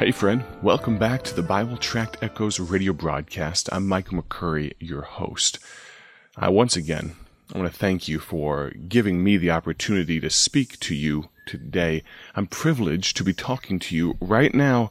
Hey, friend, welcome back to the Bible Tract Echoes radio broadcast. I'm Mike McCurry, your host. I once again, I want to thank you for giving me the opportunity to speak to you today. I'm privileged to be talking to you right now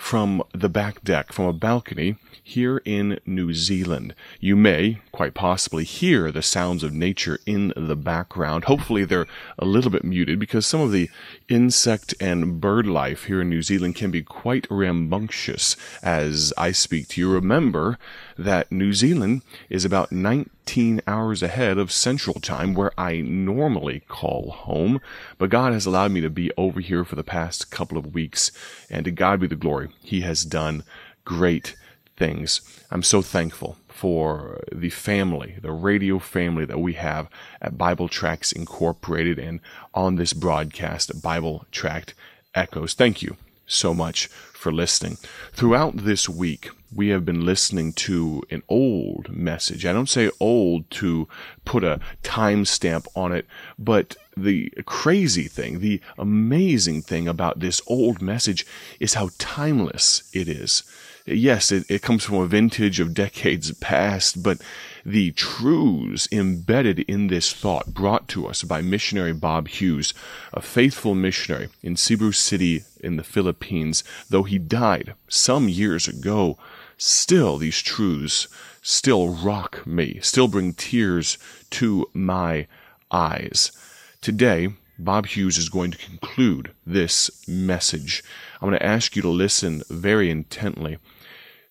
from the back deck, from a balcony here in New Zealand. You may, quite possibly, hear the sounds of nature in the background. Hopefully, they're a little bit muted because some of the insect and bird life here in New Zealand can be quite rambunctious as I speak to you. Remember that New Zealand is about 19 hours ahead of Central Time, where I normally call home. But God has allowed me to be over here for the past couple of weeks, and to God be the glory. He has done great things. I'm so thankful for the family, the radio family that we have at Bible Tracts Incorporated and on this broadcast, Bible Tract Echoes. Thank you so much for listening. Throughout this week, we have been listening to an old message. I don't say old to put a timestamp on it, but the crazy thing, the amazing thing about this old message is how timeless it is. Yes, it, it comes from a vintage of decades past, but the truths embedded in this thought brought to us by missionary Bob Hughes, a faithful missionary in Cebu City in the Philippines, though he died some years ago, still these truths still rock me, still bring tears to my eyes. Today, Bob Hughes is going to conclude this message. I'm going to ask you to listen very intently.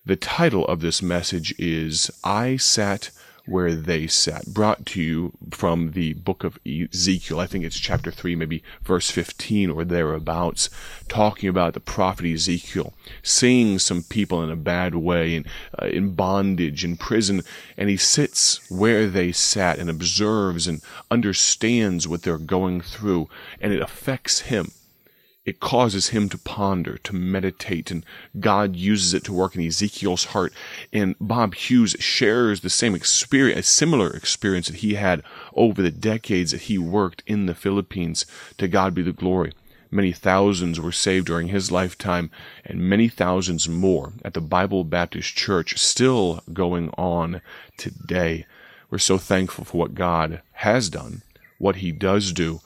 The title of this message is I Sat Where They Sat, brought to you from the book of Ezekiel. I think it's chapter 3, maybe verse 15 or thereabouts, talking about the prophet Ezekiel seeing some people in a bad way, in, uh, in bondage, in prison, and he sits where they sat and observes and understands what they're going through, and it affects him it causes him to ponder, to meditate, and God uses it to work in Ezekiel's heart. And Bob Hughes shares the same experience, a similar experience that he had over the decades that he worked in the Philippines. To God be the glory. Many thousands were saved during his lifetime, and many thousands more at the Bible Baptist Church still going on today. We're so thankful for what God has done, what he does do,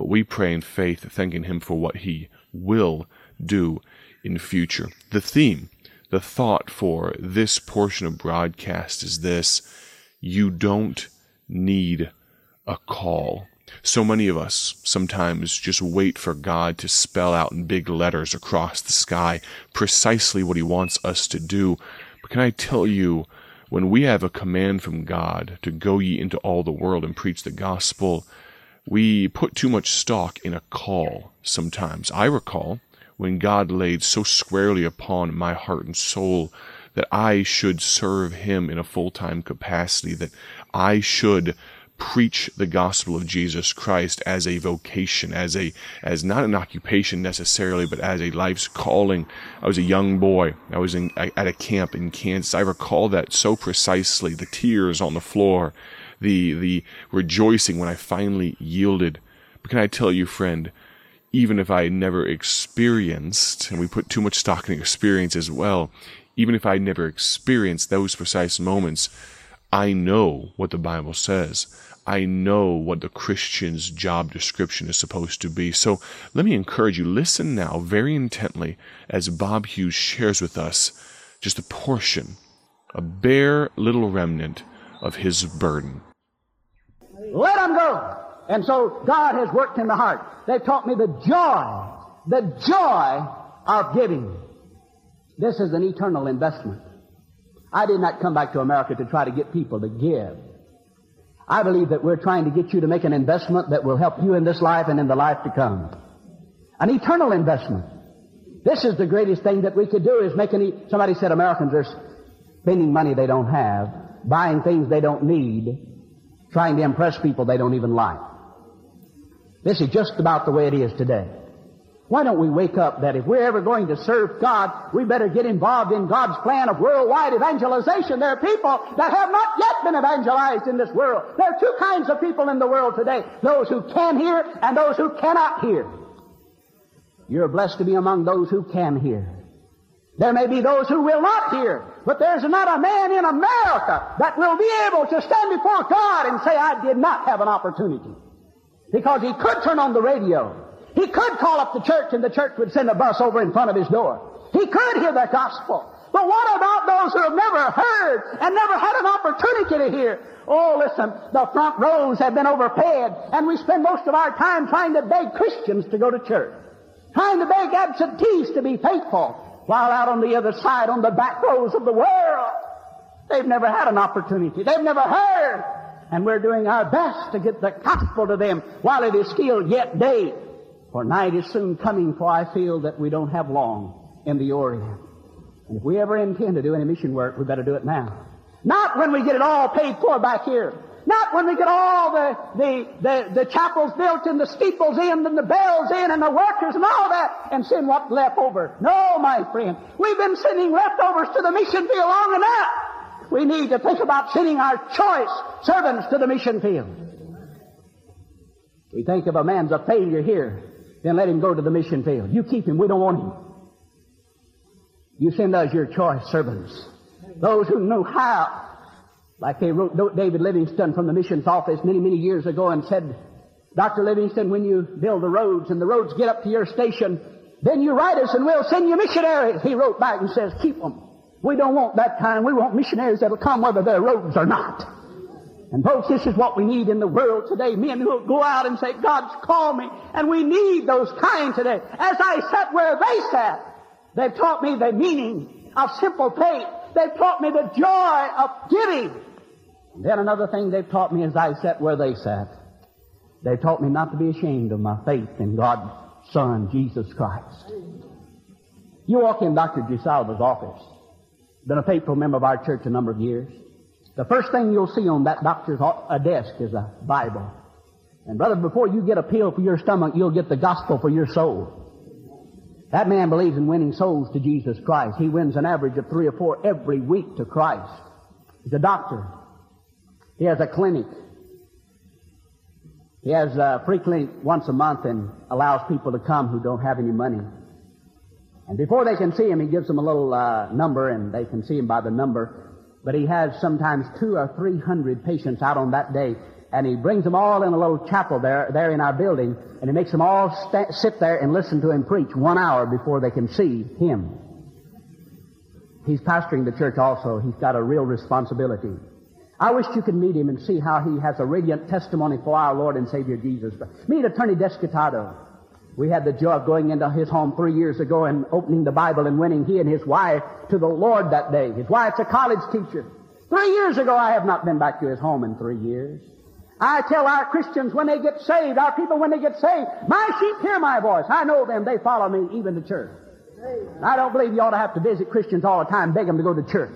but we pray in faith, thanking Him for what He will do in future. The theme, the thought for this portion of broadcast is this you don't need a call. So many of us sometimes just wait for God to spell out in big letters across the sky precisely what He wants us to do. But can I tell you, when we have a command from God to go ye into all the world and preach the gospel, we put too much stock in a call sometimes. I recall when God laid so squarely upon my heart and soul that I should serve Him in a full time capacity, that I should preach the gospel of Jesus Christ as a vocation, as a as not an occupation necessarily, but as a life's calling. I was a young boy. I was in at a camp in Kansas. I recall that so precisely. The tears on the floor the the rejoicing when I finally yielded. But can I tell you, friend, even if I never experienced, and we put too much stock in experience as well, even if I never experienced those precise moments, I know what the Bible says. I know what the Christian's job description is supposed to be. So let me encourage you, listen now very intently as Bob Hughes shares with us just a portion, a bare little remnant of his burden. Let them go. And so God has worked in the heart. They've taught me the joy, the joy of giving. This is an eternal investment. I did not come back to America to try to get people to give. I believe that we're trying to get you to make an investment that will help you in this life and in the life to come. An eternal investment. This is the greatest thing that we could do is make any, somebody said Americans are spending money they don't have, buying things they don't need, trying to impress people they don't even like. This is just about the way it is today. Why don't we wake up that if we're ever going to serve God, we better get involved in God's plan of worldwide evangelization. There are people that have not yet been evangelized in this world. There are two kinds of people in the world today. Those who can hear and those who cannot hear. You're blessed to be among those who can hear. There may be those who will not hear, but there's not a man in America that will be able to stand before God and say, I did not have an opportunity. Because he could turn on the radio. He could call up the church and the church would send a bus over in front of his door. He could hear the gospel. But what about those who have never heard and never had an opportunity to hear? Oh, listen, the front rows have been overfed, and we spend most of our time trying to beg Christians to go to church, trying to beg absentees to be faithful, while out on the other side, on the back rows of the world, they've never had an opportunity. They've never heard. And we're doing our best to get the gospel to them while it is still yet day. For night is soon coming, for I feel that we don't have long in the Orient. And if we ever intend to do any mission work, we better do it now. Not when we get it all paid for back here. Not when we get all the, the, the, the chapels built and the steeples in and the bells in and the workers and all that and send what's left over. No, my friend. We've been sending leftovers to the mission field long enough. We need to think about sending our choice servants to the mission field. We think if a man's a failure here, then let him go to the mission field. You keep him. We don't want him. You send us your choice servants. Those who know how. Like they wrote David Livingstone from the missions office many, many years ago and said, Dr. Livingstone, when you build the roads and the roads get up to your station, then you write us and we'll send you missionaries. He wrote back and says, keep them. We don't want that kind. We want missionaries that'll come whether they're roads or not. And folks, this is what we need in the world today. Men who will go out and say, God's called me. And we need those kind today. As I sat where they sat, they've taught me the meaning of simple faith. They've taught me the joy of giving. And then another thing they've taught me as I sat where they sat. They've taught me not to be ashamed of my faith in God's Son, Jesus Christ. You walk in Dr. Gisalva's office. Been a faithful member of our church a number of years. The first thing you'll see on that doctor's uh, desk is a Bible. And brother, before you get a pill for your stomach, you'll get the gospel for your soul. That man believes in winning souls to Jesus Christ. He wins an average of three or four every week to Christ. He's a doctor. He has a clinic. He has a free clinic once a month and allows people to come who don't have any money. And before they can see him, he gives them a little uh, number and they can see him by the number. But he has sometimes two or three hundred patients out on that day and he brings them all in a little chapel there, there in our building, and he makes them all st- sit there and listen to him preach one hour before they can see him. He's pastoring the church also. He's got a real responsibility. I wish you could meet him and see how he has a radiant testimony for our Lord and Savior Jesus. Meet Attorney Descatado. We had the joy of going into his home three years ago and opening the Bible and winning he and his wife to the Lord that day. His wife's a college teacher. Three years ago, I have not been back to his home in three years. I tell our Christians when they get saved, our people when they get saved, my sheep hear my voice. I know them. They follow me even to church. I don't believe you ought to have to visit Christians all the time, beg them to go to church.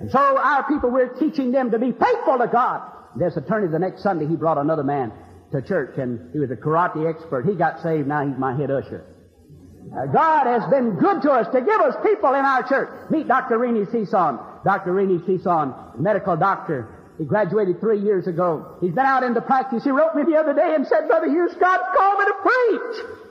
And so our people, we're teaching them to be faithful to God. This attorney the next Sunday, he brought another man to church and he was a karate expert. He got saved. Now he's my head usher. Uh, God has been good to us to give us people in our church. Meet Dr. Rennie Cison. Dr. Rennie Cison, medical doctor, he graduated three years ago. He's been out into practice. He wrote me the other day and said, Brother Hughes, God's called me to preach.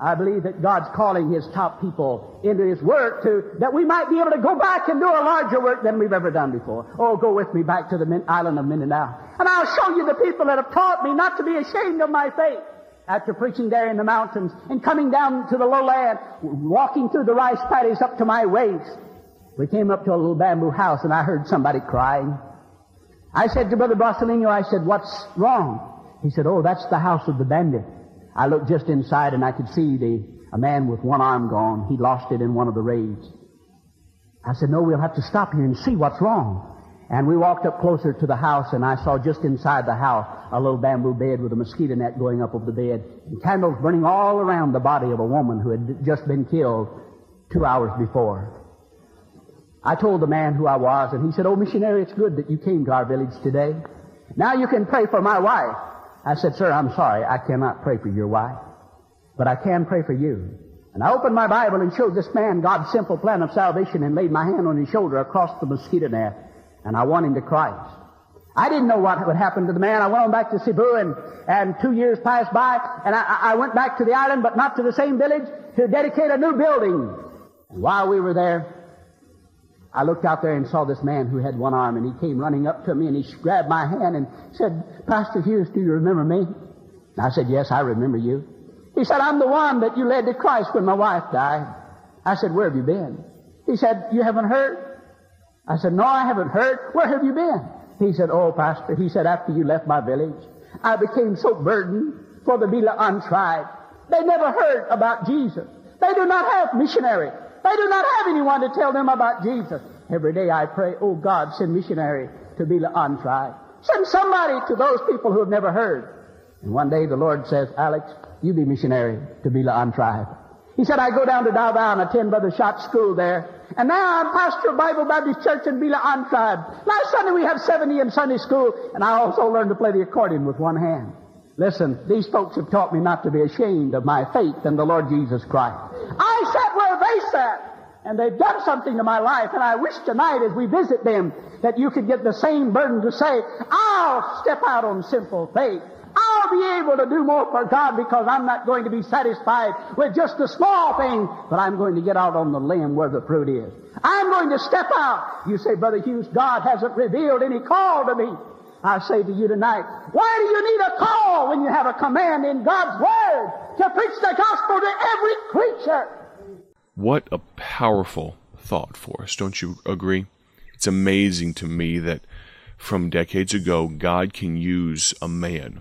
I believe that God's calling His top people into His work to, that we might be able to go back and do a larger work than we've ever done before. Oh, go with me back to the island of Mindanao. And I'll show you the people that have taught me not to be ashamed of my faith. After preaching there in the mountains and coming down to the lowland, walking through the rice paddies up to my waist, we came up to a little bamboo house and I heard somebody crying. I said to Brother Brasileño, I said, what's wrong? He said, oh, that's the house of the bandit. I looked just inside and I could see the, a man with one arm gone. He lost it in one of the raids. I said, no, we'll have to stop here and see what's wrong. And we walked up closer to the house and I saw just inside the house a little bamboo bed with a mosquito net going up over the bed and candles burning all around the body of a woman who had just been killed two hours before. I told the man who I was, and he said, Oh, missionary, it's good that you came to our village today. Now you can pray for my wife. I said, Sir, I'm sorry, I cannot pray for your wife, but I can pray for you. And I opened my Bible and showed this man God's simple plan of salvation and laid my hand on his shoulder across the mosquito net, and I won him to Christ. I didn't know what would happen to the man. I went on back to Cebu and, and two years passed by and I, I went back to the island, but not to the same village, to dedicate a new building And while we were there, I looked out there and saw this man who had one arm, and he came running up to me and he grabbed my hand and said, Pastor Hughes, do you remember me? And I said, Yes, I remember you. He said, I'm the one that you led to Christ when my wife died. I said, Where have you been? He said, You haven't heard? I said, No, I haven't heard. Where have you been? He said, Oh, Pastor, he said, after you left my village, I became so burdened for the Bilaan tribe. They never heard about Jesus. They do not have missionary. They do not have anyone to tell them about Jesus. Every day I pray, oh God, send missionary to Bilaan tribe. Send somebody to those people who have never heard. And one day the Lord says, Alex, you be missionary to Bilaan tribe. He said, I go down to Davao and attend Brother Schott's school there. And now I'm pastor of Bible Baptist Church in Bilaan Tribe. Last Sunday we have 70 in Sunday school, and I also learned to play the accordion with one hand. Listen, these folks have taught me not to be ashamed of my faith in the Lord Jesus Christ. I sat, and they've done something to my life, and I wish tonight as we visit them that you could get the same burden to say, I'll step out on simple faith. I'll be able to do more for God because I'm not going to be satisfied with just a small thing, but I'm going to get out on the limb where the fruit is. I'm going to step out. You say, Brother Hughes, God hasn't revealed any call to me. I say to you tonight, why do you need a call when you have a command in God's Word to preach the gospel to every creature? What a powerful thought for us, don't you agree? It's amazing to me that from decades ago, God can use a man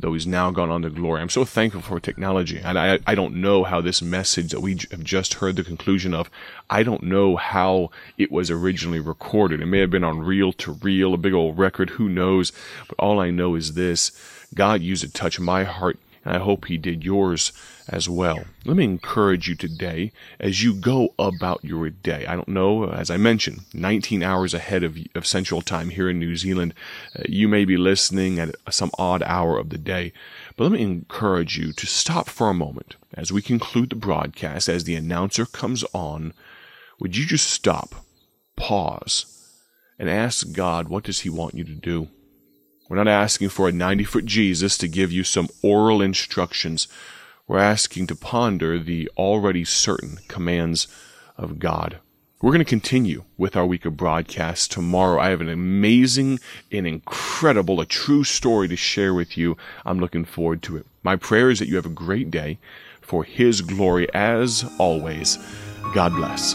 though he's now gone on to glory. I'm so thankful for technology. And I, I don't know how this message that we have just heard the conclusion of, I don't know how it was originally recorded. It may have been on reel to reel, a big old record, who knows? But all I know is this God used to touch my heart and I hope He did yours as well. Let me encourage you today as you go about your day. I don't know, as I mentioned, 19 hours ahead of, of Central Time here in New Zealand. Uh, you may be listening at some odd hour of the day, but let me encourage you to stop for a moment as we conclude the broadcast, as the announcer comes on. Would you just stop, pause, and ask God, what does He want you to do? We're not asking for a 90 foot Jesus to give you some oral instructions. We're asking to ponder the already certain commands of God. We're going to continue with our week of broadcasts tomorrow. I have an amazing and incredible, a true story to share with you. I'm looking forward to it. My prayer is that you have a great day for His glory as always. God bless.